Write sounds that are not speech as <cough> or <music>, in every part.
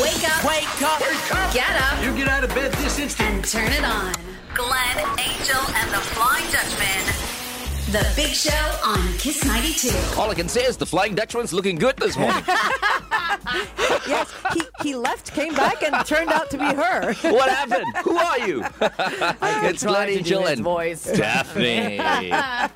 Wake up, Wake up! Wake up! get up, You get out of bed this instant. and turn it on. Glenn, Angel, and the Flying Dutchman. The Big Show on Kiss 92. All I can say is the Flying Dutchman's looking good this morning. <laughs> <laughs> Yes, he, he left, came back, and turned out to be her. <laughs> what happened? Who are you? <laughs> it's Glenn Angel voice. Daphne.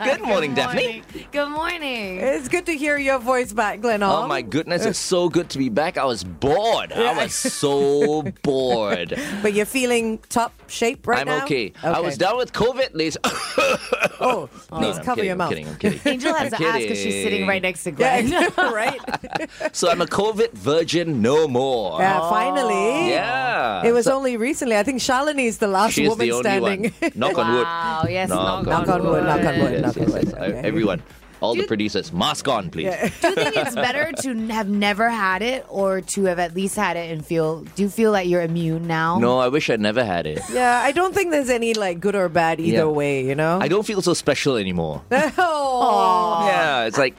good morning, Daphne. Good morning. It's good to hear your voice back, Glenn. Oh my goodness, it's so good to be back. I was bored. I was so bored. But you're feeling top shape right now? I'm now? okay. I was down with COVID. They s- Oh, No, please no, I'm cover kidding, your I'm mouth. kidding, I'm kidding. Angel has to ask because she's sitting right next to Glenn. Yeah, right? So I'm a COVID virgin no more. Yeah, finally. Oh. Yeah. It was So- only recently. I think Shalini is the last She's woman the only standing. one. <laughs> Knock on wood. Wow, yes, Knock knock, on wood, knock on wood. Yes, knock on wood. yes. Okay. Everyone, all the producers, mask on, please. Do you think it's better to have never had it or to have at least had it and feel? Do you feel like you're immune now? No, I wish I never had it. yeah, I don't think there's any like good or bad either Yeah. way, you know? I don't feel so special anymore. <laughs> oh. Yeah, it's like,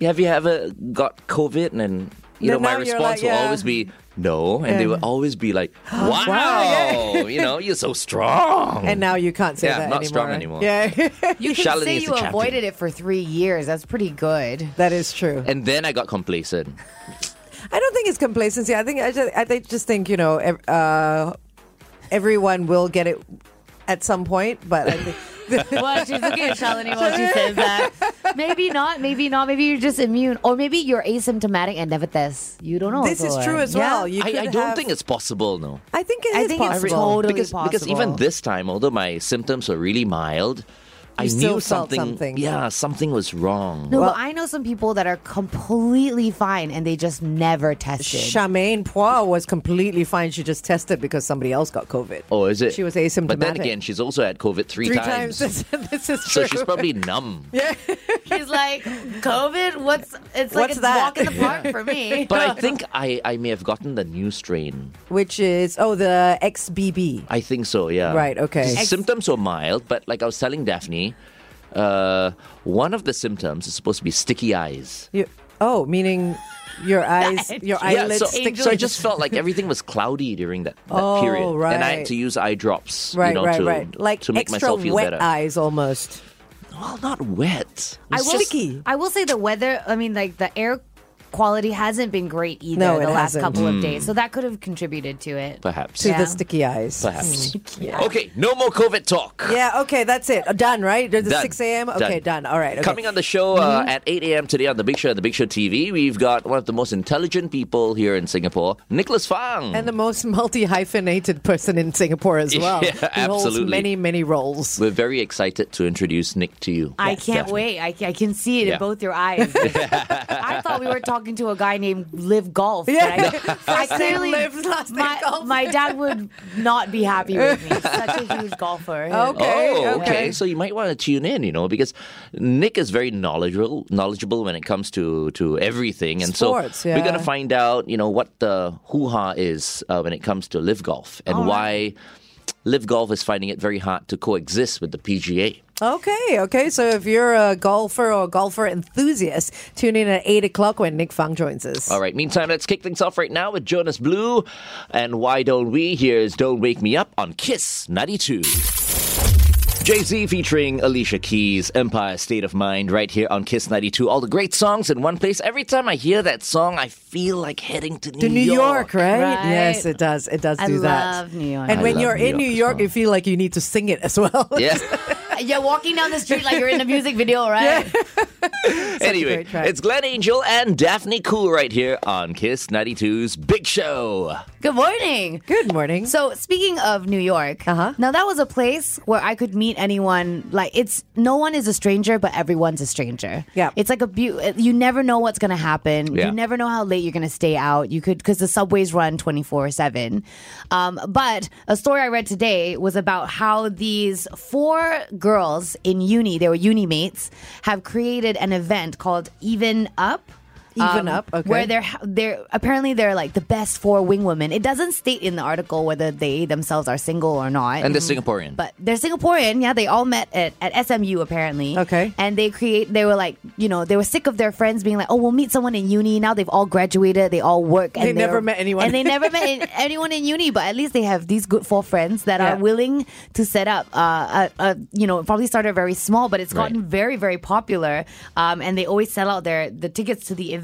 have you ever got COVID? And then, you Then know, my response like, will yeah. always be no. And they will always be like, <gasps> wow, yeah. you know, you're so strong. And now you can't say Yeah, that I'm not anymore. strong anymore. Yeah, You can <laughs> Shalini say you the champion. avoided it for three years. That's pretty good. that is true. and then I got complacent. I don't think it's complacency. I think I just, I think- just think you know, uh, everyone will get it at some point, but I think. <laughs> <laughs> Well, she's looking at Shalini while she says that. Maybe not. Maybe not. Maybe you're just immune, or maybe you're asymptomatic and never test. You don't know. This is true as Yeah. well. You I, I don't have- think it's possible, no. I think it I is think it's possible. totally because because even this time, although my symptoms were really mild, I still knew felt something, something. Yeah, something was wrong. No, Well- but I know some people that are completely fine and they just never tested. Charmaine Poix was completely fine. She just tested because somebody else got COVID. Oh, is it? She was asymptomatic. But then again, she's also had COVID three, Three times. <laughs> this, this is So she's probably numb. <laughs> Yeah. She's like, COVID? What's it's like What's it's that? walk in the <laughs> park for me. But I think I, I may have gotten the new strain. Which is oh the XBB. I think so, yeah. Right, okay. The symptoms were mild, but like I was telling Daphne, uh, one of the symptoms is supposed to be sticky eyes. You, oh, meaning your <laughs> eyes, your Yeah, eyelids so, stick. so I just felt like everything was cloudy during that, that Oh, period. And I had to use eye drops, right, you know, right, to, right. Like to make extra myself feel wet better. eyes almost. Well, not wet. I will, just- Sticky. I will say the weather, I mean, like the air quality hasn't been great either No, the last hasn't. couple Hmm. of days. So that could have contributed to it. Perhaps. To Yeah. the sticky eyes. Perhaps. Mm. Okay, no more COVID talk. Yeah, okay, that's it. Uh, Done, right? There's the Done. 6 a.m. Okay, done. All right. Okay. Coming on the show uh, at 8 a.m. today on The Big Show at The Big Show TV, we've got one of the most intelligent people here in Singapore, Nicholas Fang. and the most multi hyphenated person in Singapore as <laughs> well. Yeah, He holds absolutely. many, many roles. We're very excited to introduce Nick to you. I Yes, can't definitely. wait. I, I can see it Yeah. in both your eyes. <laughs> I thought we were talking to a guy named Live Golf. Yeah. <laughs> <laughs> I, I clearly Liv, last name my, Golf. my dad would not be happy with me. He's such a huge <laughs> golfer. Okay. oh, okay. okay. So you might want to tune in, you know, because Nick is very knowledgeable, knowledgeable when it comes to to everything, and Sports, so we're going to find out, you know, what the hoo ha is uh, when it comes to LIV Golf and why LIV Golf is finding it very hard to coexist with the PGA. Okay, okay. So if you're a golfer or a golfer enthusiast, tune in at 8 o'clock when Nick Fang joins us. All right. Meantime, let's kick things off right now with Jonas Blue. And why don't we? Here's Don't Wake Me Up on Kiss 92. Jay Z featuring Alicia Keys, Empire State of Mind, right here on Kiss 92. All the great songs in one place. Every time I hear that song, I feel like heading to New, To New York, right? Right. Yes, it does. It does I do that. I love New York. And I when you're New in New York as York, well. you feel like you need to sing it as well. Yeah. <laughs> You're walking down the street like you're in a music video, <laughs> right? <laughs> anyway, it's Glenn Angel and Daphne Khoo right here on Kiss 92's Big Show. Good morning. Good morning. So speaking of New York, Uh-huh. now that was a place where I could meet anyone. Like it's no one is a stranger, but everyone's a stranger. Yeah. it's like a beau- You never know what's gonna happen. Yeah. You never know how late you're gonna stay out. You could because the subways run twenty four seven. Um, But a story I read today was about how these four girls in uni, they were uni mates, have created an event called Even Up. Even up, okay. Where they're they're apparently they're like the best four wing women. It doesn't state in the article whether they themselves are single or not. And they're Singaporean. But they're Singaporean, yeah. They all met at, at SMU apparently. Okay. And they create. They were like, you know, they were sick of their friends being like, oh, we'll meet someone in uni. Now they've all graduated. They all work. And They never met anyone. And they never <laughs> met in- anyone in uni. But at least they have these good four friends that Yeah. are willing to set up. Uh, a, a, you know, probably started very small, but it's gotten Right. very, very popular. Um, and they always sell out their the tickets to the event.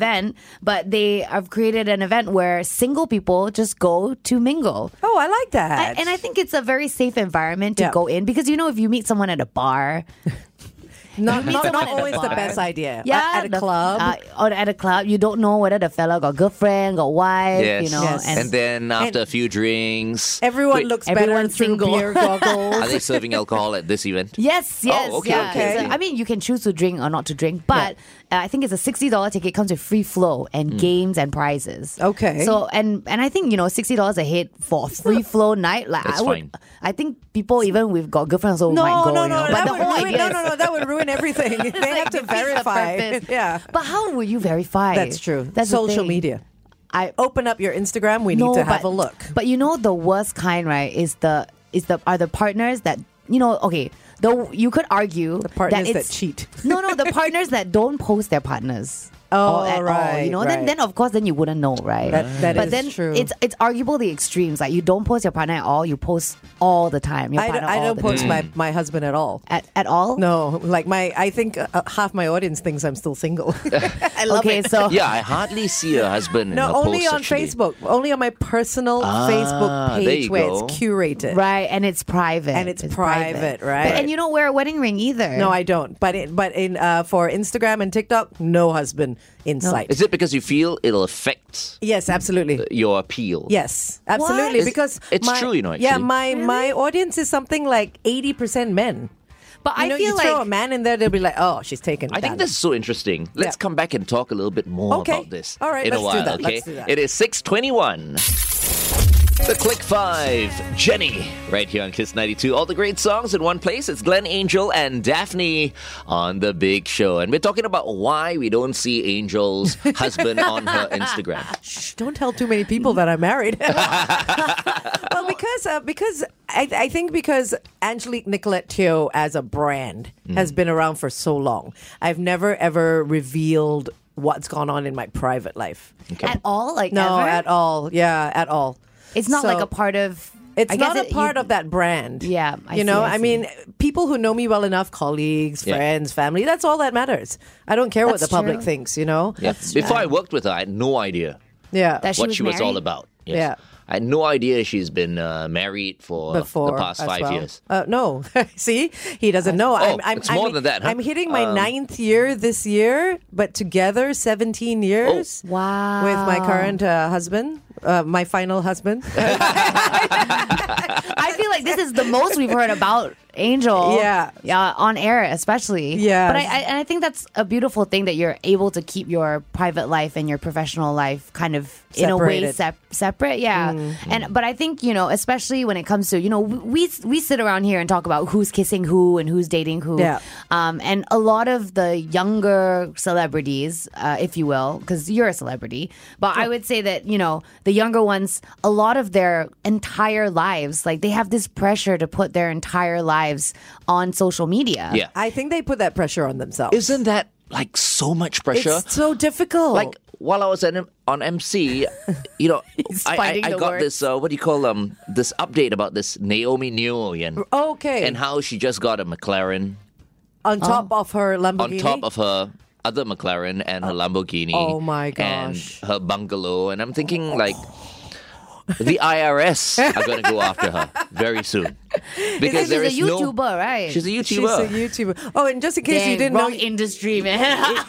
But they have created an event where single people just go to mingle. Oh, I like that. I, and I think it's a very safe environment to Yeah. go in because you know if you meet someone at a bar, <laughs> not, not, not always the best idea. yeah, at, at a the- club. uh, or at a club, you don't know whether the fella got girlfriend, got wife, Yes. you know, Yes. and, And then after And- a few drinks, Everyone Wait, looks better everyone's through single. beer goggles. <laughs> Are they serving alcohol at this event? Yes, yes, okay, yeah. okay. So, I mean, you can choose to drink or not to drink, but uh, Uh, I think it's a sixty dollar ticket. Comes with free flow and hmm. games and prizes. Okay. So and and I think you know sixty dollars a head for free flow night. Like That's I would, fine. I think people even with got girlfriends also no, might go. no, you no, know. But that the would ruin, no, no, no, that would ruin everything. <laughs> they have to verify. <laughs> Yeah, But how will you verify? that's true. That's Social media. I Open up your Instagram. We no, need to have but, a look. But you know the worst kind, right? Is the is the are the partners that you know? Okay, though you could argue The partners that, that it's, cheat. No, no, the partners that don't post their partners. Oh, or at all, right, you know, then right. then of course then you wouldn't know, right? That- that but is then true. it's it's arguable the extremes. Like you don't post your partner at all, you post all the time. Your I don't, I don't the post time. my, my husband at all. at, at all. No, like my, I think uh, half my audience thinks I'm still single. <laughs> I love <laughs> Okay, it. so Yeah, I hardly see her husband. in No, her only posts, on actually. Facebook. Only on my personal Ah, Facebook page where go. it's curated. right, and it's private, And it's private, right. But, and you don't wear a wedding ring either. No, I don't. But it, but in uh, for Instagram and TikTok, no husband in sight. Is it because you feel it'll affect Yes, absolutely. Uh, your appeal? Yes, absolutely. It's- Because it's my- true, you know, Yeah, actually. my my audience is something like eighty percent men. but You I know, feel you like throw a man in there, they'll be like, "Oh, she's taken." I think this is so interesting. Let's Yeah. come back and talk a little bit more Okay. about this All right, in a let's do while. that. Okay, Let's do that. it is six twenty-one. The Click Five, Jenny, right here on Kiss 92. All the great songs in one place. It's Glenn Angel and Daphne on The Big Show. And we're talking about why we don't see Angel's husband on her <laughs> Instagram. Shh, don't tell too many people that I'm married. <laughs> well, because uh, because I, I think because Angelique Nicolette Teo as a brand Mm. has been around for so long, I've never ever revealed what's gone on in my private life. at all, like No, ever? at all. Yeah, at all. It's not So- like a part of. It's I not a it- part you- of that brand. Yeah, I you see, know, I I, see. mean, people who know me well enough, colleagues, Yeah. friends, family, that's all that matters. I don't care what That's the public thinks, you know? Yeah. Before I worked with her, I had no idea Yeah. That she what was she was all about. Yes. Yeah. I had no idea she's been uh, married for before the past five well. years. Uh, no, <laughs> see, he doesn't know. I'm, I'm, Oh, it's more I'm, than that, huh? I'm hitting my Um, ninth year this year, but together 17 years. Oh. Wow. With my current uh, husband, uh, my final husband. <laughs> I feel like this is the most we've heard about Angel. Yeah. Yeah, on air especially. Yeah. But I, I and I think that's a beautiful thing that you're able to keep your private life and your professional life kind of in a way Separated. sep- separate. Yeah. Mm-hmm. And but I think, you know, especially when it comes to, you know, we we sit around here and talk about who's kissing who and who's dating who. Yeah. Um and a lot of the younger celebrities, uh, if you will, because you're a celebrity, but I would say that, you know, the younger ones, a lot of their entire lives, like they have this pressure to put their entire lives on social media. Yeah. I think they put that pressure on themselves. Isn't that like so much pressure? It's so difficult. like while I was at, on MC, you know, <laughs> I, I, I got words. this uh, what do you call um this update about this Naomi Neo okay. and how she just got a McLaren on top of her Lamborghini on top of her other McLaren and her Lamborghini. oh my gosh. And her bungalow, and I'm thinking like. The IRS are going to go after her very soon because She's there a is no. YouTuber, right? She's a YouTuber. She's YouTuber. a YouTuber. Oh, and just in case Dang, you didn't wrong know, industry, man.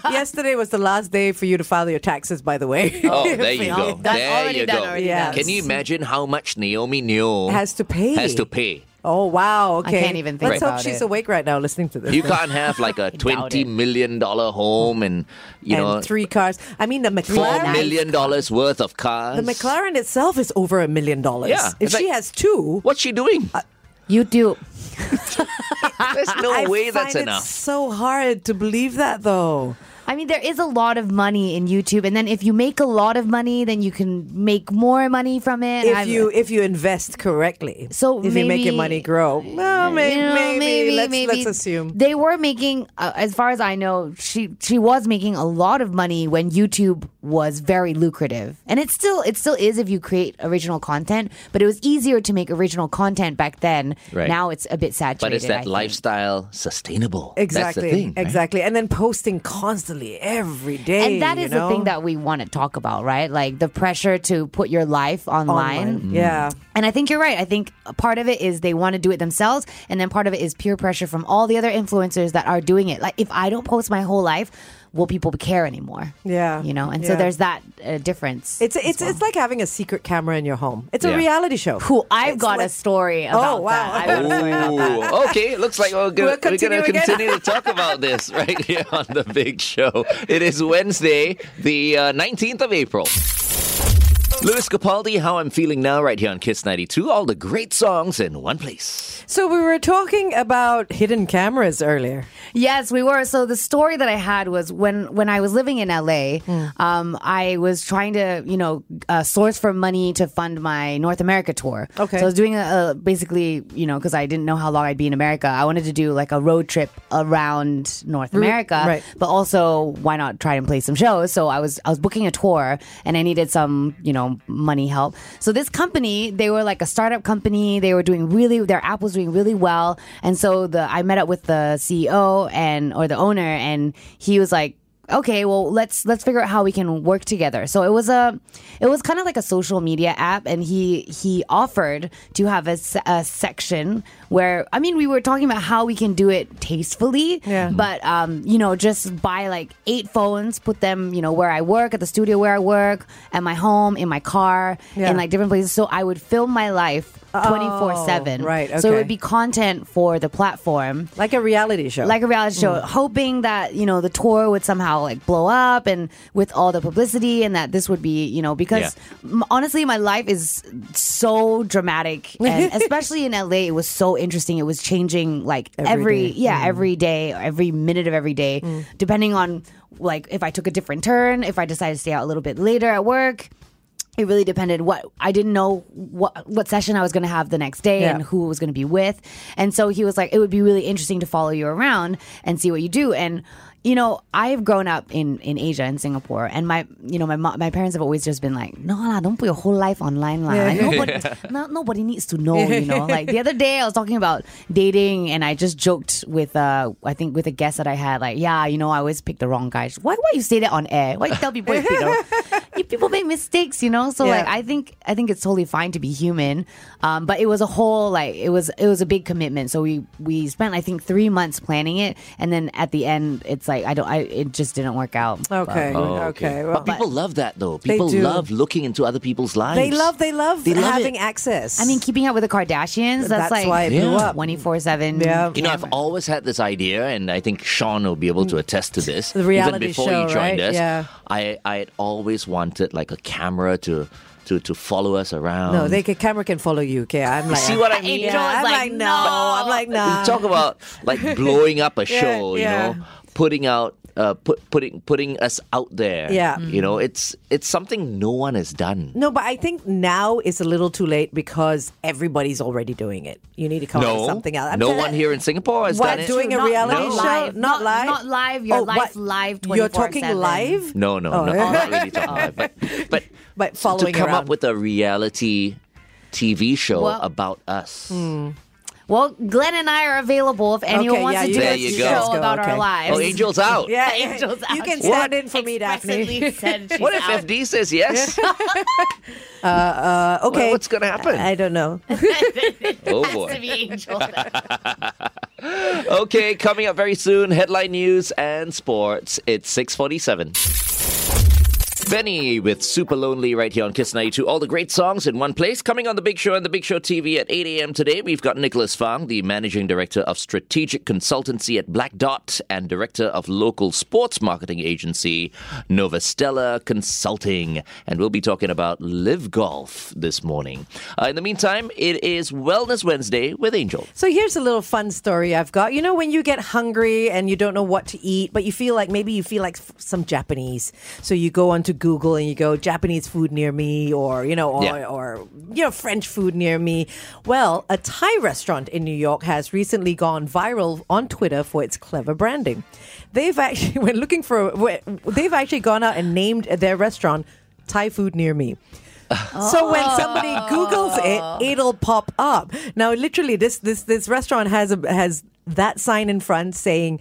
yesterday was the last day for you to file your taxes. By the way, Oh, there <laughs> you go. Done, there already you done, go. already done. Can you imagine how much Naomi Neo has to pay. has to pay? Oh wow! Okay, can't even think Let's hope she's it. awake right now, listening to this. You can't have like a <laughs> doubt twenty it. million dollar home and you and know three cars. I mean, the four McLaren. million dollars worth of cars. The McLaren itself is over a million dollars. Yeah, If she like- has two, What's she doing? Uh, YouTube. <laughs> There's no I way find that's it enough. so hard to believe that, though. I mean, there is a lot of money in YouTube, and then if you make a lot of money, then you can make more money from it. if I've- you if you invest correctly. So if you make your money grow, well, maybe, you know, maybe, let's, maybe let's assume. they were making, uh, as far as I know, she she was making a lot of money when YouTube was very lucrative, and it still it still is if you create original content. But it was easier to make original content back then. Right. Now it's a bit saturated. But is I that think. lifestyle sustainable? Exactly, That's the thing. right? exactly, and then posting constantly every day. And that is you is the thing that we want to talk about, right? Like the pressure to put your life online. Online. Mm-hmm. Yeah. And I think you're right. I think part of it is they want to do it themselves, and then part of it is peer pressure from all the other influencers that are doing it. Like, if I don't post my whole life, will people care anymore? Yeah. You know, and so there's that uh, difference. It's it's well. it's like having a secret camera in your home. It's a reality show. Cool. I've It's got a story about wow. that. I've got a story that. Ooh, <laughs> okay, looks like we're gonna, We'll we're gonna continue continue to talk <laughs> about this right here on the Big Show. It is Wednesday, the uh, 19th of April. Lewis Capaldi, How I'm Feeling Now, right here on Kiss 92. All the great songs in one place. So we were talking about hidden cameras earlier. Yes, we were. So the story that I had was when when I was living in LA, Hmm. um, I was trying to you know uh, source for money to fund my North America tour. Okay. So I was doing a, a basically you know because I didn't know how long I'd be in America. I wanted to do like a road trip around North America, right. but also why not try and play some shows? So I was I was booking a tour and I needed some you know money help. So this company, they were like a startup company. They were doing really their app was doing really well, and so the I met up with the CEO and or the owner, and he was like. Okay, well let's let's figure out how we can work together. So it was a, it was kind of like a social media app, and he he offered to have a, a section where I mean we were talking about how we can do it tastefully, Yeah. but um, you know, just buy like eight phones, put them, you know, where I work, at the studio where I work, at my home, in my car, Yeah. in like different places. So I would film my life twenty four seven. Oh, right, So it would be content for the platform. Like a reality show. Like a reality show, mm. hoping that you know the tour would somehow like blow up, and with all the publicity, and that this would be you know because m- honestly, my life is so dramatic, <laughs> and especially in LA, it was so interesting. It was changing like Every every, day. yeah mm. every day, every minute of every day, mm. depending on like if I took a different turn, if I decided to stay out a little bit later at work. It really depended what I didn't know what what session I was going to have the next day Yeah. and who was going to be with. And so he was like it would be really interesting to follow you around and see what you do and you know, I've grown up in, in Asia in Singapore, and my you know my my parents have always just been like, no lah, don't put your whole life online lah. Yeah. Nobody <laughs> no, nobody needs to know, you know. Like the other day, I was talking about dating, and I just joked with uh I think with a guest that I had, like, yeah, you know, I always pick the wrong guys. Why why you say that on air? Why you tell people you pick the wrong? You people make mistakes, you know. So Yeah. like, I think I think it's totally fine to be human, um, but it was a whole like it was it was a big commitment. So we we spent I think three months planning it, and then at the end, it's like I don't I it just didn't work out. Okay. Oh, okay. Well, but people love that though. People love looking into other people's lives. they love they love They love having it. access. I mean, keeping up with the Kardashians, that's, That's like why it blew up. twenty four seven. Yeah. You know, I've always had this idea, and I think Sean will be able to attest to this. The reality even before show, he joined right? us. Yeah. I I had always wanted like a camera to to to follow us around. no, they can, camera can follow you. Okay, I'm like, see what I <laughs> mean? Yeah, I'm like, like, no. no. I'm like, We nah. talk about like <laughs> blowing up a Yeah, show, you yeah. know, putting out. Uh, put, putting putting us out there, Yeah. You know, it's it's something no one has done. No, but I think now is a little too late because everybody's already doing it. You need to come up with something else. I'm no telling- one here in Singapore has What, done it. doing a Not- reality not show? live. Not Not- live? not live. Your Oh, life what? live You're talking 24/7. live? No, no, Oh, no, yeah. Not really talking <laughs> about it. But, but, But to come around. up with a reality TV show Well- about us. Well, Glenn and I are available if anyone Okay, wants yeah, to do a show go. About okay. our lives. Oh, Angel's out. <laughs> Yeah, Angel's out. you out. can What? stand in for me, Daphne. Expressly said she's What if out. FD says yes? <laughs> Uh, okay, what's gonna happen? I, I don't know. <laughs> oh Has to boy. be Angel. Okay, coming up very soon, headline news and sports. It's 647. Benny with Super Lonely right here on Kiss 92. All the great songs in one place. Coming on The Big Show and The Big Show TV at 8 a.m. today, we've got Nicholas Fang, the Managing Director of Strategic Consultancy at Black Dot and Director of Local Sports Marketing Agency Nova Stella Consulting. And we'll be talking about LIV Golf this morning. Uh, in the meantime, it is Wellness Wednesday with Angel. So here's a little fun story I've got. You know, when you get hungry and you don't know what to eat, but you feel like maybe you feel like some Japanese. So you go onto Google and you go Japanese food near me, or you know, or, Yeah. or you know, French food near me. Well, a Thai restaurant in New York has recently gone viral on Twitter for its clever branding. They've actually, <laughs> when looking for, they've actually gone out and named their restaurant Thai food near me. So when somebody oh. Googles it, it'll pop up. Now, literally, this this this restaurant has a has that sign in front saying.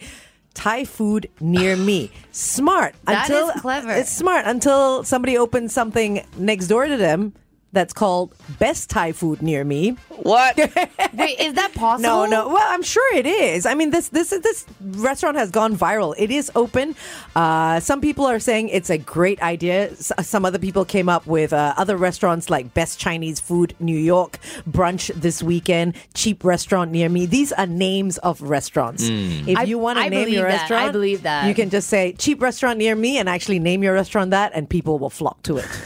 Thai food near me. Smart. That until is clever. It's smart until somebody opens something next door to them that's called best Thai food near me. What? <laughs> Wait, is that possible? No, no. Well, I'm sure it is. I mean, this this this restaurant has gone viral. It is open. Uh, some people are saying it's a great idea. S- some other people came up with uh, other restaurants like Best Chinese Food New York, brunch this weekend, cheap restaurant near me. These are names of restaurants. If I- you want to name your that. restaurant, I believe that. you can just say cheap restaurant near me and actually name your restaurant that, and people will flock to it. <laughs>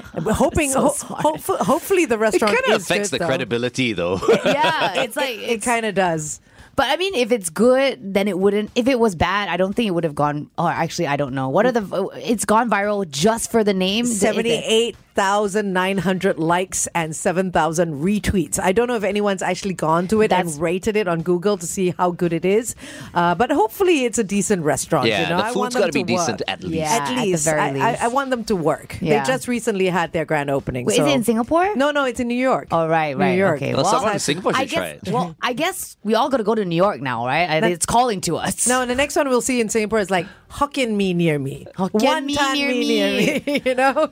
<laughs> hoping, so ho- ho- hopefully, the restaurant. It kind of affects good, the though. credibility, though. yeah, <laughs> it's like it kind of does. But I mean, if it's good, then it wouldn't. If it was bad, I don't think it would have gone. Oh, actually, I don't know. What are the? It's gone viral just for the name. Seventy-eight Thousand nine hundred likes and 7,000 retweets. I don't know if anyone's actually gone to it That's... and rated it on Google to see how good it is, uh, but hopefully it's a decent restaurant. Yeah, you know? the food's got to be decent at least. Yeah, at least. At I, least. I, I, want them to work. Yeah. They just recently had their grand opening. Wait, so. Is it in Singapore? No, no, it's in New York. Oh, right, right. New York. Okay. Well, well someone in Singapore should guess, try it. Well, I guess we all got to go to New York now, right? That, it's calling to us. No, and the next one we'll see in Singapore is like Hokkien Mee near me. Hokkien Mee near me. Near me. <laughs> you know?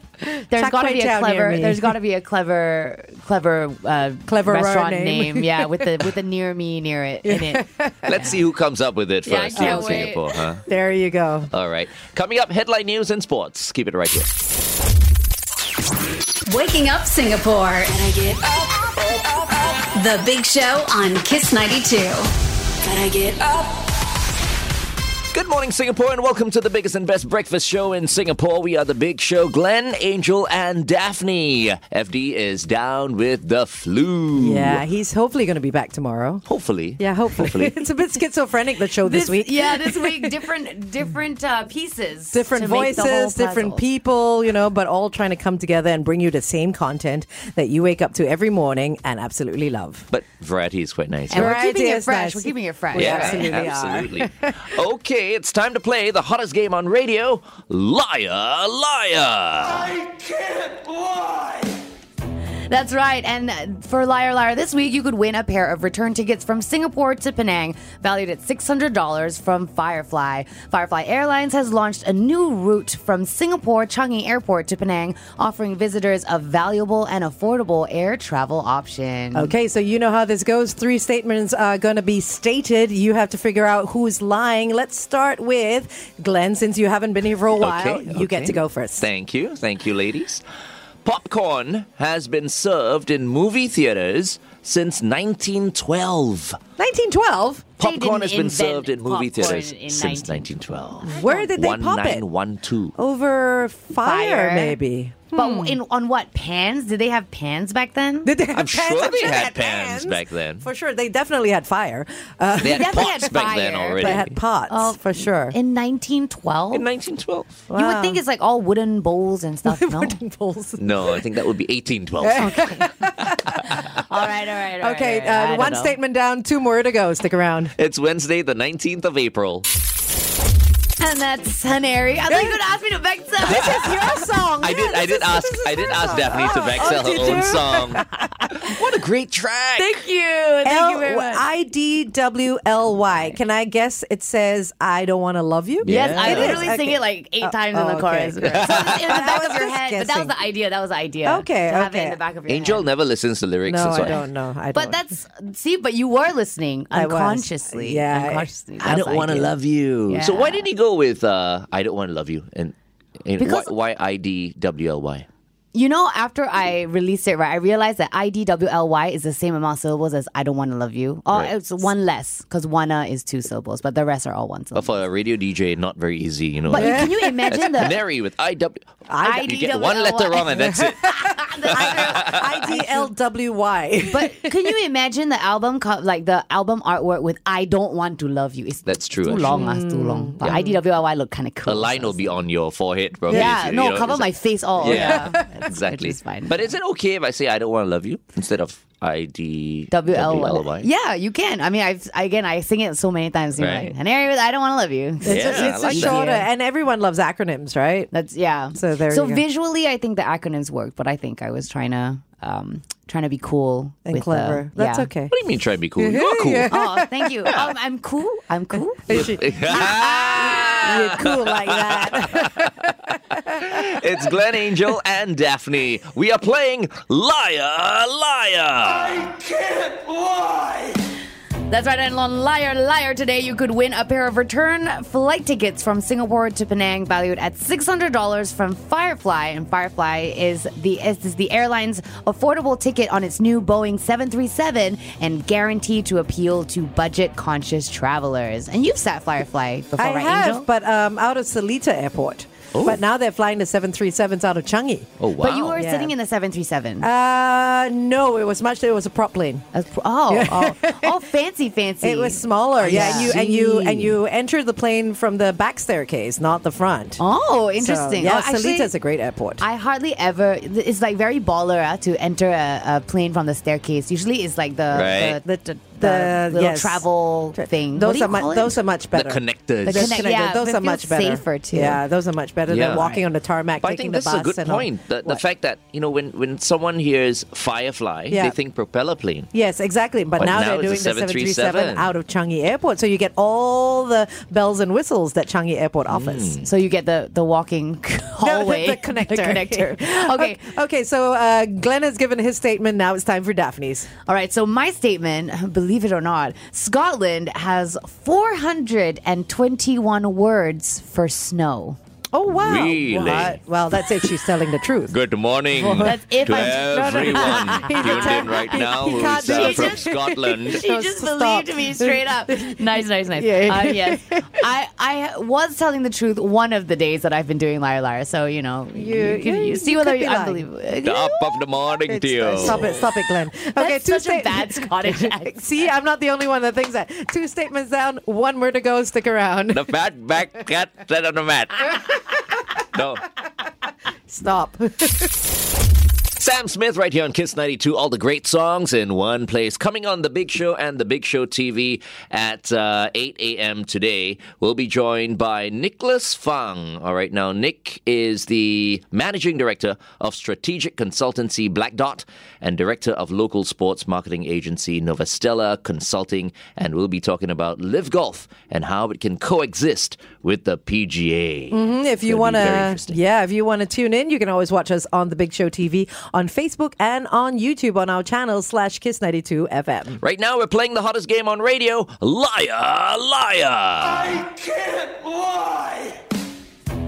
There's got to kway be a clever. There's got to be a clever, clever, uh, Cleverer restaurant name. name. Yeah, <laughs> with the with the near me near it in it. <laughs> Let's see who comes up with it Yeah, first here in wait. Singapore, huh? There you go. All right. Coming up, headline news and sports. Keep it right here. Waking up Singapore. Gotta get The Big Show on Kiss 92. Gotta get up. Good morning, Singapore, and welcome to the biggest and best breakfast show in Singapore. We are the Big Show. Glenn, Angel, and Daphne. FD is down with the flu. Yeah, he's hopefully going to be back tomorrow. Hopefully. Yeah, hopefully. Hopefully. <laughs> it's a bit schizophrenic, the show this, week. Yeah, this <laughs> week different different uh, pieces, Different to make the whole voices, different people, you know, but all trying to come together and bring you the same content that you wake up to every morning and absolutely love. But variety is quite nice. And we're Variety keeping it is fresh. nice. We're keeping it fresh. We yeah, absolutely are. absolutely. okay, it's time to play the hottest game on radio, Liar Liar. That's right. And for Liar Liar this week, you could win a pair of return tickets from Singapore to Penang, valued at $600 from Firefly. Firefly Airlines has launched a new route from Singapore Changi Airport to Penang, offering visitors a valuable and affordable air travel option. Okay, so you know how this goes. Three statements are going to be stated. You have to figure out who's lying. Let's start with Glenn, since you haven't been here for a while. Okay, You get to go first. Thank you. Thank you, ladies. Popcorn has been served in movie theaters since 1912. 1912? Popcorn has been served in movie theaters in since 1912. Where did they pop it? 1912. Over fire, Fire. maybe. But in on what pans? Did they have pans back then? Did they have I'm pans? sure they had pans back then. For sure. They definitely had fire. Uh, They had definitely pots had back then fire, already. they had pots, Oh, for sure. In 1912? in 1912. You would think it's like all wooden bowls and stuff. <laughs> No. Wooden bowls. No, I think that would be 1812. <laughs> <laughs> all right, all right, all right. Okay, all right. Uh, one know. statement down, two more to go. Stick around. It's Wednesday, the 19th of April. And that's Haneri. I thought you were going to ask me to vex This is your <laughs> song. I did. Yeah, I did is- ask. I did ask song. Daphne to Oh, back oh, sell her own you? song. <laughs> what a great track! Thank you. Thank you very much. I D W L Y. Can I guess it says I don't want to love you? Yes, I It is, literally sing it like eight Oh, times in oh, the okay. So it's in the <laughs> back of your just head. But that was the idea. That was the idea. Okay, to have it okay. in the back of your Angel head. never listens to lyrics. No, I don't know. I don't. But that's see, but you were listening unconsciously. Yeah. unconsciously. I don't want to love you. So why did he go with uh, "I don't want to love you"? And And Because- why, why IDWLY? You know, after I released it, right, I realized that IDWLY is the same amount of syllables as I don't want to love you. Oh, Right. it's one less because wanna is two syllables, but the rest are all one But for a radio DJ, not very easy, you know. But you- can you <laughs> imagine the Canary with IW. You get one letter wrong and that's it. <laughs> I D L W Y. <laughs> But can you imagine the album, co- like the album artwork with "I don't want to love you"? It's That's true, Too actually. long, ah, it's too long. But IDWLY look kind of cool. A line will be on your forehead, probably. Yeah, you no, know, cover my like- face all. Yeah, Yeah, <laughs> exactly. Which is fine. But is it okay if I say I don't want to love you instead of IDWLY? Yeah, you can. I mean, I've again, I sing it so many times. You know, Right. like, Canary with "I don't want to love you." It's, Yeah, it's like a that. shorter, and everyone loves acronyms, right? That's yeah. So there So you go. visually, I think the acronyms worked, but I think I was trying to um trying to be cool And with the- clever. That's yeah. okay. What do you mean try to be cool? You're cool. <laughs> Oh, thank you. <laughs> Um, I'm cool. I'm cool. You're cool like that. It's Glenn Angel and Daphne. We are playing Liar Liar. I can't lie. That's right, and on Liar Liar today, you could win a pair of return flight tickets from Singapore to Penang, valued at six hundred dollars from Firefly. And Firefly is the is is the airline's affordable ticket on its new Boeing seven three seven, and guaranteed to appeal to budget conscious travelers. And you've sat Firefly before, I right, have, Angel? but um, out of Seletar Airport. But now they're flying the 737s out of Changi. Oh wow! But you were Yeah. sitting in the seven three seven. Uh, no, it was much. It was a prop plane. Oh, oh, oh, <laughs> fancy, fancy. It was smaller, yeah. And you and you and you entered the plane from the back staircase, not the front. Oh, So, interesting. yeah, oh, actually, Seletar's a great airport. I hardly ever. It's like very baller uh, to enter a, a plane from the staircase. Usually, it's like the Right. the, the, the, The- little yes. travel thing. those what do you are much. call it? Those are much the better. connectors. The Those connect- connected- yeah, those are much feels better. safer, too. Yeah, those are much better Yeah. than walking on the tarmac, But I taking think the this is a good point. The, the fact that you know when when someone hears Firefly, Yeah. they think propeller plane. Yes, exactly. But, But now, now they're doing the 737 737. out of Changi Airport, so you get all the bells and whistles that Changi Airport offers. So you get the the walking <laughs> hallway, the, <laughs> the connector. connector. <laughs> Okay. Okay, so uh, Glenn has given his statement. Now it's time for Daphne's. All right, so my statement, believe it or not, Scotland has 421 words for snow. Oh wow! Really? What? Well, that's it. She's telling the truth. Good morning That's if to I- no, no, no. everyone <laughs> He tuned just- in right now he can't who's do uh, it. from <laughs> just- Scotland. She No, just stop. believed me straight up. <laughs> nice, nice, nice. Yeah. Uh, yes, I I was telling the truth one of the days that I've been doing liar liar. So you know, you, You- can you- you see you whether could be I'm Top of the morning It's- to you. uh, stop it! Stop it, Glenn. Okay, That's two such a sta- bad Scottish accent. See, I'm not the only one that thinks that. Two statements down, one more to go. Stick around. The fat back cat sat on the mat. No. Stop. <laughs> Sam Smith right here on Kiss 92. All the great songs in one place. Coming on The Big Show and The Big Show TV at uh, 8 a.m. today. We'll be joined by Nicholas Fang. All right, now Nick is the managing director of strategic consultancy Black Dot and director of local sports marketing agency Novastella Consulting. And we'll be talking about LIV Golf and how it can coexist with the PGA. if you want to, yeah, if you want to tune in, you can always watch us on the Big Show TV on Facebook and on YouTube on our channel slash Kiss 92 FM. Right now, we're playing the hottest game on radio, Liar Liar.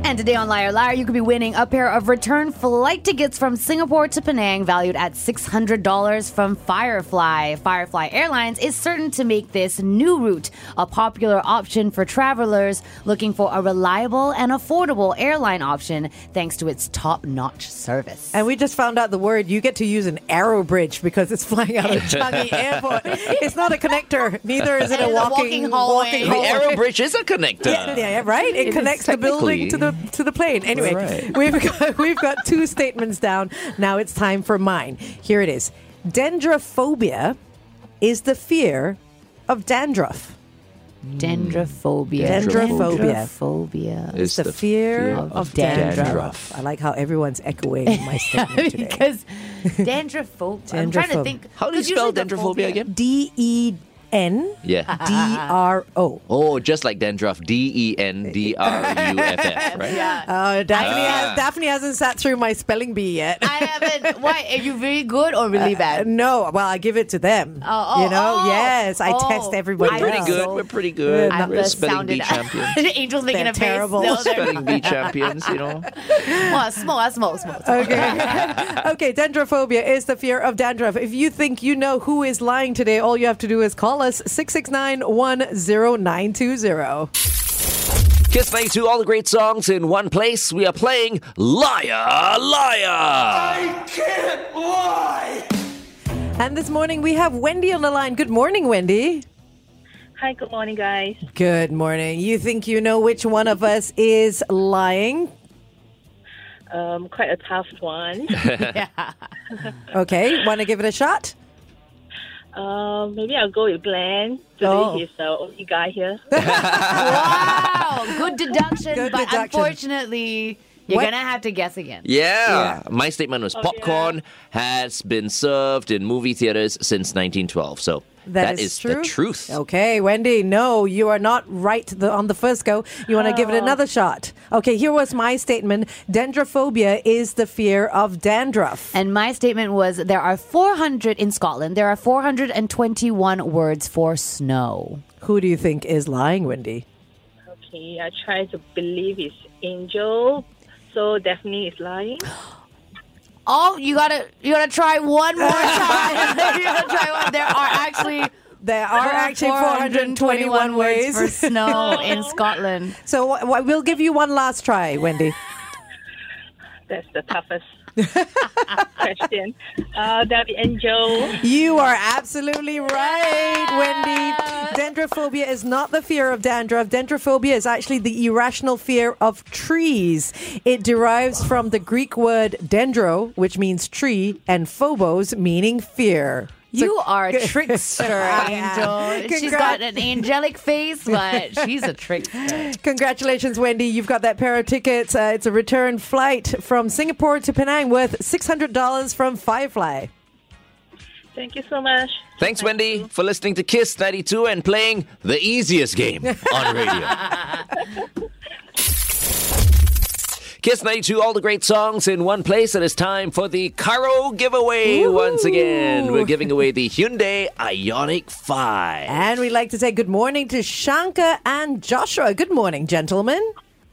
And today on Liar Liar, you could be winning a pair of return flight tickets from Singapore to Penang, valued at $600 from Firefly. Firefly Airlines is certain to make this new route a popular option for travelers looking for a reliable and affordable airline option thanks to its top notch service. And we just found out the word you get to use an aero bridge because it's flying out of <laughs> Changi Airport. It's not a connector, neither is it And a it's a walking, walking hallway. walking The hallway. aero bridge is a connector. Yeah, yeah, right. It, is connects the building to the to the plane. Anyway, Right. we've got <laughs> we've got two statements down. Now it's time for mine. Here it is. Dendrophobia is the fear of dandruff. Dendrophobia. Dendrophobia. Dendrophobia. It's the, fear, of, dandruff. dandruff. I like how everyone's echoing <laughs> my statement today. because dendrophobia. I'm trying to think. How do you spell dendrophobia again? D E N Yeah. D R O. Oh, just like dandruff. D E N D R U F F, <laughs> right? Yeah. Uh, Daphne, Ah. has, Daphne hasn't sat through my spelling bee yet. I haven't. <laughs> Why? Are you very good or really bad? no, well, I give it to them. Oh, oh, you know, oh. yes, I Oh. test everybody. I Pretty else. good. We're pretty good. Yeah, We're the spelling bee champions. <laughs> Angel's making They're a terrible. face. No, they're spelling bee champions, you know. well, small, uh, small, small. small. Okay. okay, dendrophobia is the fear of dandruff. If you think you know who is lying today, all you have to do is call us 669-10920. Kiss 92, all the great songs in one place. We are playing Liar, Liar. I can't lie. And this morning we have Wendy on the line. Good morning, Wendy. Hi, good morning, guys. Good morning. You think you know which one of us is lying? Um, quite a tough one. <laughs> Okay, want to give it a shot? Um, maybe I'll go with Glenn. Today Oh. he's the only guy here. <laughs> Wow, good deduction, Good but deduction. unfortunately, you're What? gonna have to guess again. Yeah. My statement was popcorn has been served in movie theaters since 1912. So that is, true. the truth. Okay, Wendy, no, you are not right the, on the first go. You want to give it oh. another shot. Okay, here was my statement. Dendrophobia is the fear of dandruff. And my statement was there are 400 in Scotland. There are 421 words for snow. Who do you think is lying, Wendy? Okay, I try to believe it's Angel. So Daphne is lying. <gasps> Oh, you gotta you gotta try one more <laughs> time. <laughs> you gotta try one. There are actually There are actually 421 ways. for snow <laughs> in Scotland. so wh- wh- we'll give you one last try, Wendy. That's the toughest <laughs> question. Uh, that'll be Angel. You are absolutely right, Wendy. Dendrophobia is not the fear of dandruff. Dendrophobia is actually the irrational fear of trees. It derives from the Greek word dendro, which means tree, and phobos, meaning fear. You are a trickster. <laughs> Angel. She's got an angelic face, <laughs> but she's a trickster. Congratulations, Wendy. You've got that pair of tickets. Uh, it's a return flight from Singapore to Penang worth $600 from Firefly. Thank you so much. Thanks, Wendy, for listening to Kiss 92 and playing the easiest game on radio. <laughs> Kiss 92, all the great songs in one place. And It is time for the Carro giveaway once again. We're giving away the <laughs> Hyundai Ioniq 5. And we'd like to say good morning to Shankar and Joshua. Good morning, gentlemen.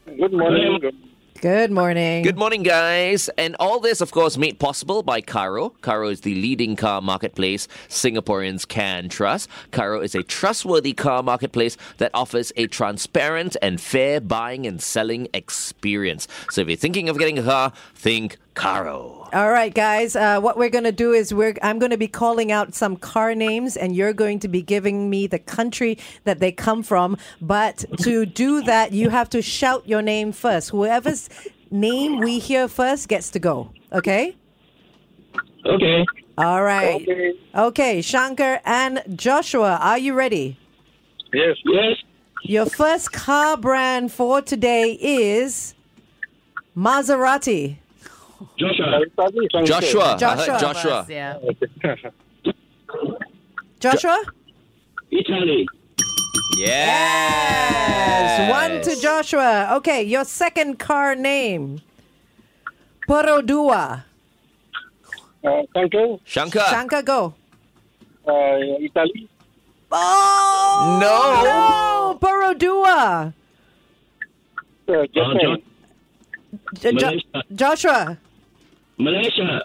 Good morning. Good morning. Good morning, Good morning, guys. And all this, of course, made possible by Carro. Carro is the leading car marketplace Singaporeans can trust. Carro is a trustworthy car marketplace that offers a transparent and fair buying and selling experience. So if you're thinking of getting a car, think Carro. All right, guys. Uh, what we're going to do is we're I'm going to be calling out some car names, and you're going to be giving me the country that they come from. But to do that, you have to shout your name first. Whoever's name we hear first gets to go. Okay. Okay. All right. Okay. Okay, Shankar and Joshua, are you ready? Yes. Yes. Your first car brand for today is Maserati. Joshua. Joshua. I heard Joshua. Joshua. Yeah. Joshua? Italy. Yes. One to Joshua. Okay, your second car name. Perodua. Uh, Sanko. Shankar. Shankar, go. Uh, Italy. Oh! No. No! Perodua. Uh, Japan. Jo- Jo- Malaysia. Joshua. Malaysia.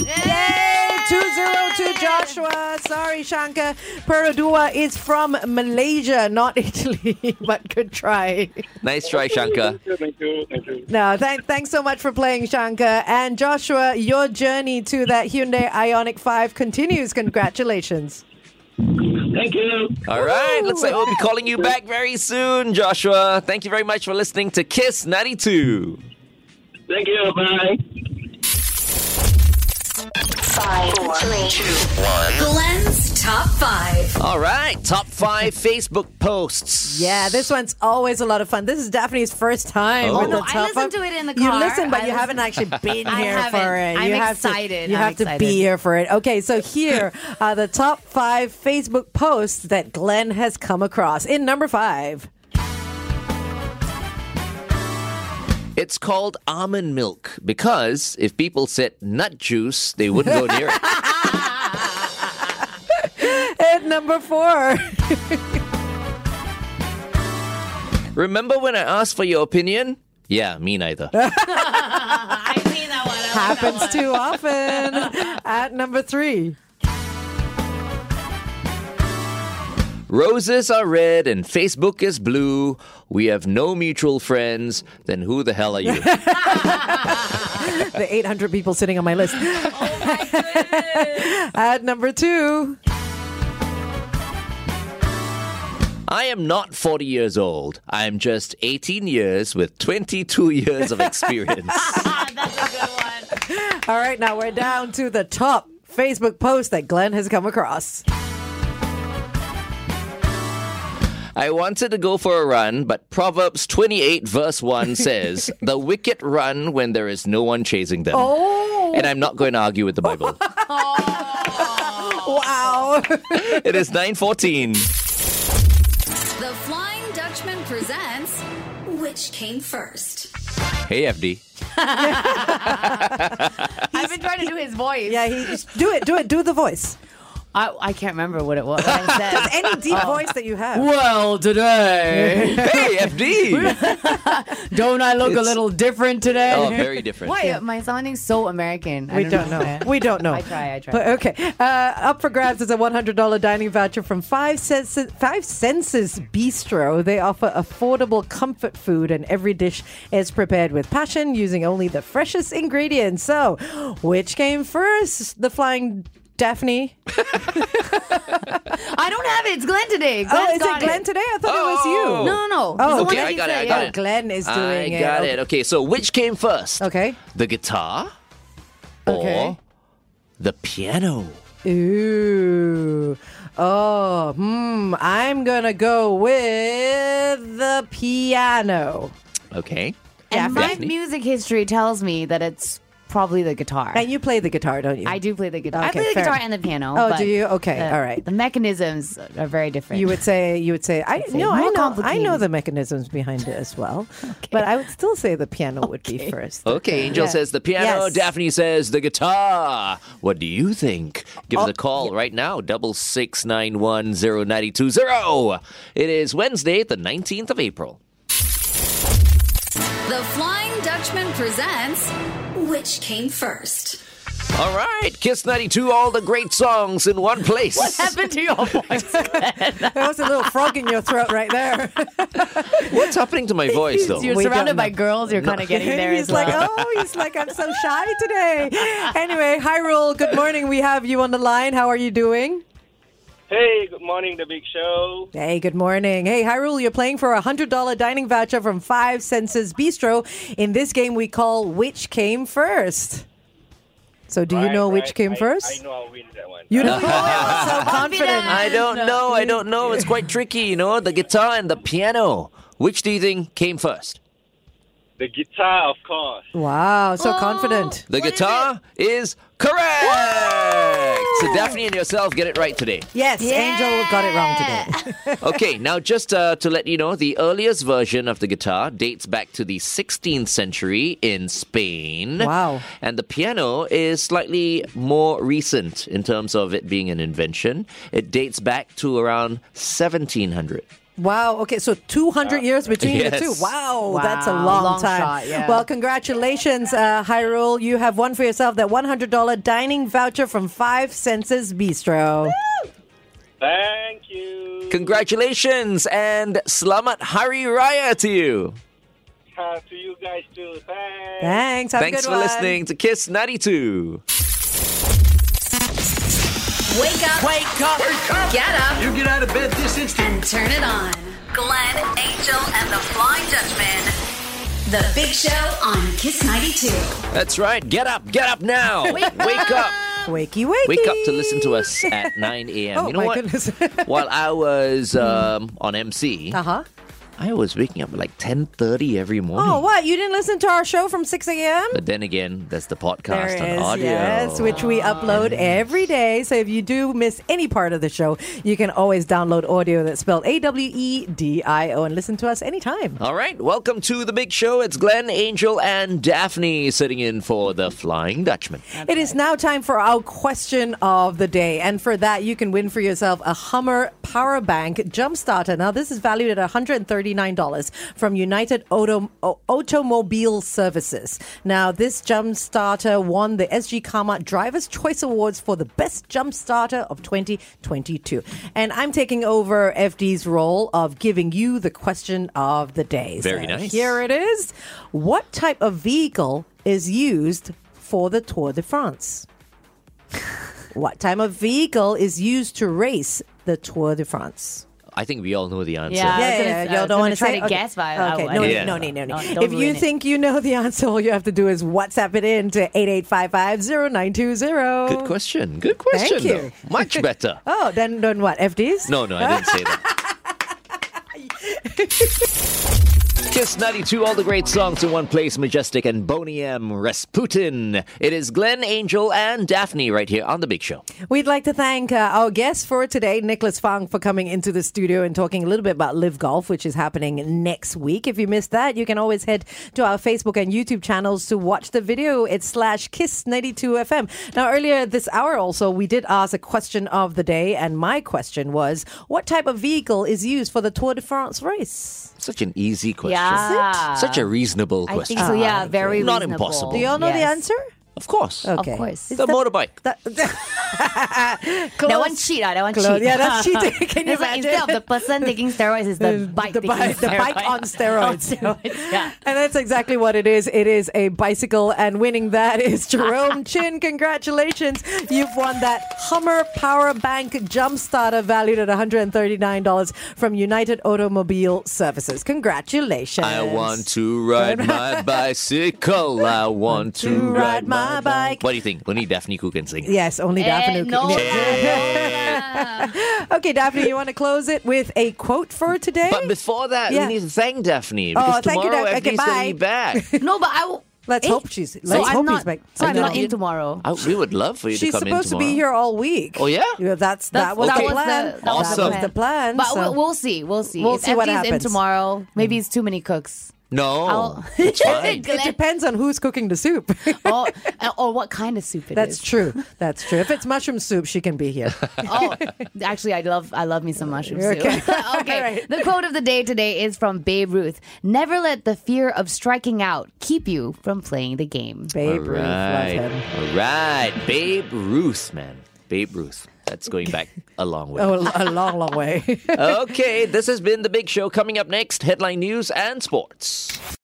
Yay! 2 0 Joshua. Sorry, Shankar. Perodua is from Malaysia, not <laughs> Italy, but good try. Nice try, Shankar. Thank you. Thank you. Thank you. No, thank, thanks so much for playing, Shankar. And Joshua, your journey to that Hyundai Ioniq 5 continues. Congratulations. Thank you. All right, looks like we'll be calling you back very soon, Joshua. Thank you very much for listening to Kiss 92. Thank you. Bye. Five, four, three, two, one. Glenn's top five. All right, top five Facebook posts. Yeah, this one's always a lot of fun. This is Daphne's first time. Oh. with the No, I top listened to it in the car. You car. listen, but I you listen- haven't actually <laughs> been I here haven't. for it. I'm you have excited. To, you I'm have to be here for it. Okay, so here are the top five Facebook posts that Glenn has come across. In number five. It's called almond milk because if people said nut juice, they wouldn't go near it. <laughs> At number four. Remember when I asked for your opinion? Yeah, me neither. I seen that one. I like that Happens too often. At number three. Roses are red and Facebook is blue. We have no mutual friends. Then who the hell are you? <laughs> The 800 people sitting on my list. Oh, At number two. I am not 40 years old. I am just 18 years with 22 years of experience. <laughs> That's a good one. All right, now we're down to the top Facebook post that Glenn has come across. I wanted to go for a run, but Proverbs 28, verse 1 <laughs> says, The wicked run when there is no one chasing them. Oh, And I'm not going to argue with the Bible. <laughs> wow. it is 914. The Flying Dutchman presents Which Came First? Hey, FD. <laughs> I've been trying to do his voice. yeah, he do it, do it, do the voice. I, I can't remember what it was. What I said. Any <laughs> deep voice that you have. well, today, <laughs> Hey, FD. <laughs> don't I look a It's- little different today? oh, very different. Why am I sounding so American? I We don't know. We don't know. I try. I try. But okay, uh, up for grabs is a $100 dining voucher from Five Senses, Five Senses Bistro. They offer affordable comfort food, and every dish is prepared with passion using only the freshest ingredients. So, which came first? The Flying Daphne? <laughs> I don't have it. It's Glenn today. Glenn's oh, is got it Glenn today? I thought it was you. Oh. No, no, no. Oh, It's the one Okay, I got it. I yeah. got Oh, it. Glenn is doing I it. I got Okay. it. Okay, so which came first? Okay. The guitar or Okay. the piano? Ooh. Oh, hmm. I'm gonna go with the piano. Okay. And my music history tells me that it's probably the guitar. And you play the guitar, don't you? I do play the guitar. I play the fair guitar and the piano. Oh, do you? Okay, the- all right. The mechanisms are very different. You would say you would say I say no I know I know the mechanisms behind it as well, <laughs> but I would still say the piano would be first. Okay, Angel Yeah. says the piano. Yes. Daphne says the guitar. What do you think? Give us Oh, a call right now. Double six nine one zero ninety two zero. It is Wednesday, the nineteenth of April. The Flying Dutchman presents Which Came First? All right, Kiss ninety two. All the great songs in one place. what happened to your <laughs> voice? There was a little frog in your throat right there. <laughs> What's happening to my voice though? You're We surrounded don't by know. girls. You're kind of getting there he's as like, well. oh, he's like, I'm so shy today. Anyway, hi, Rule. Good morning. We have you on the line. How are you doing? Hey, good morning, the big show. Hey, good morning. Hey, Hyrule, you're playing for a $100 dining voucher from Five Senses Bistro. In this game, we call Which Came First. So, do you Right, know which came I- first? I know I'll win that one. You know, oh, so <laughs> confident. I don't know. I don't know. It's quite tricky, you know. The guitar and the piano. Which do you think came first? The guitar, of course. Wow, so oh, confident. The What is guitar is, correct. So Daphne and yourself get it right today. Yes, Angel got it wrong today. <laughs> Okay, now just uh, to let you know, the earliest version of the guitar dates back to the 16th century in Spain. Wow. And the piano is slightly more recent in terms of it being an invention. It dates back to around 1700. Wow. Okay, so 200 years between the two. Wow, that's a long, long time. shot, yeah. Well, congratulations, uh, Hyrule. You have won for yourself that $100 dining voucher from Five Senses Bistro. Thank you. Congratulations and Selamat Hari Raya to you. Uh, to you guys too. Thanks. Thanks. Have a Thanks good for one. listening to Kiss 92. Wake up, Wake up! get up, You get out of bed this instant. and turn it on. Glenn, Angel, and the Flying Dutchman. The Big Show on Kiss 92. That's right. Get up. Get up now. Wake up. Wakey, wakey. Wake up to listen to us at 9 a.m. <laughs> Oh, you know my what? goodness. <laughs> While I was um, on MC, uh huh. I was waking up at like 10.30 every morning. Oh, what? You didn't listen to our show from 6 a.m.? But then again, that's the podcast it on is, audio. yes, which we upload every day. So if you do miss any part of the show, you can always download audio that's spelled A W E D I O and listen to us anytime. All right, welcome to the big show. It's Glenn, Angel, and Daphne sitting in for the Flying Dutchman. It is now time for our question of the day. And for that, you can win for yourself a Hummer Power Bank Jump Starter. Now, this is valued at $139 from United Auto- Automobile Services. Now, this jump starter won the sgCarMart Driver's Choice Awards for the best jump starter of 2022. And I'm taking over FD's role of giving you the question of the day. Very So nice. Here it is. What type of vehicle is used for the Tour de France? <laughs> what type of vehicle is used to race the Tour de France? I think we all know the answer. Yeah. I Yeah, yeah, I y'all don't want to try say. to guess, but okay, I- no, Yeah. no, no, no, no. No, If you ruin it. think you know the answer, all you have to do is WhatsApp it in to eight eight five five zero nine two zero. Good question. Good question. Thank you. though. Much <laughs> better. Oh, then then what? FDs? No, no, I didn't say that. <laughs> Kiss 92, all the great songs in one place, Majestic and Boney M. Rasputin. It is Glenn, Angel, and Daphne right here on The Big Show. We'd like to thank uh, our guest for today, Nicholas Fang, for coming into the studio and talking a little bit about LIV Golf, which is happening next week. If you missed that, you can always head to our Facebook and YouTube channels to watch the video. It's slash Kiss92FM. Now, earlier this hour also, we did ask a question of the day, and my question was, what type of vehicle is used for the Tour de France race? Such an easy question. Yeah. Ah. Such a reasonable I question. think so. Yeah, very Not reasonable. impossible. Do you all know the Yes. answer? Of course. Okay. Of course. It's The motorbike. That, That <laughs> one cheat, ah, that one Close. cheat. Yeah, that's <laughs> cheating. Can you It's like instead of the person taking steroids, it's the bike the, taking the bike steroids. on steroids. <laughs> On steroids, yeah. And that's exactly what it is. It is a bicycle, and winning that is Jerome Chin. Congratulations. You've won that Hummer Power Bank Jump Starter valued at $139 from United Automobile Services. Congratulations. I want to ride my bicycle. I want to, ride my bike. What do you think? Only Daphne who can sing. Yes, only Eh, Daphne. who no, can- <laughs> Okay, Daphne, you want to close it with a quote for today? But before that, Yeah. we need to thank Daphne Oh, because thank you, tomorrow Daph- okay, FD's going to be back. no, but I will. Let's Eh? hope she's. So Let's I'm hope not. he's back. So I'm not in tomorrow. I, we would love for you She's to come in tomorrow. She's supposed to be here all week. Oh, yeah? that's, that That's- was that the was plan. the- that was the That was plan. the plan. But so- we'll, we'll see. We'll see. We'll if see what FD's in happens. tomorrow, maybe it's too many cooks. No, I'll- it's <laughs> fine. it depends on who's cooking the soup. or, oh, <laughs> uh, or what kind of soup it is. That's true. <laughs> That's true. If it's mushroom soup, she can be here. Oh, actually, I love I love me some mushroom soup. Okay. okay. All right. The quote of the day today is from Babe Ruth. Never let the fear of striking out keep you from playing the game. Babe All Ruth, love right. him. All right. Babe Ruth, man. Babe Ruth. That's going back a long way. <laughs> Oh, a long, long way. <laughs> Okay, this has been The Big Show. Coming up next, headline news and sports.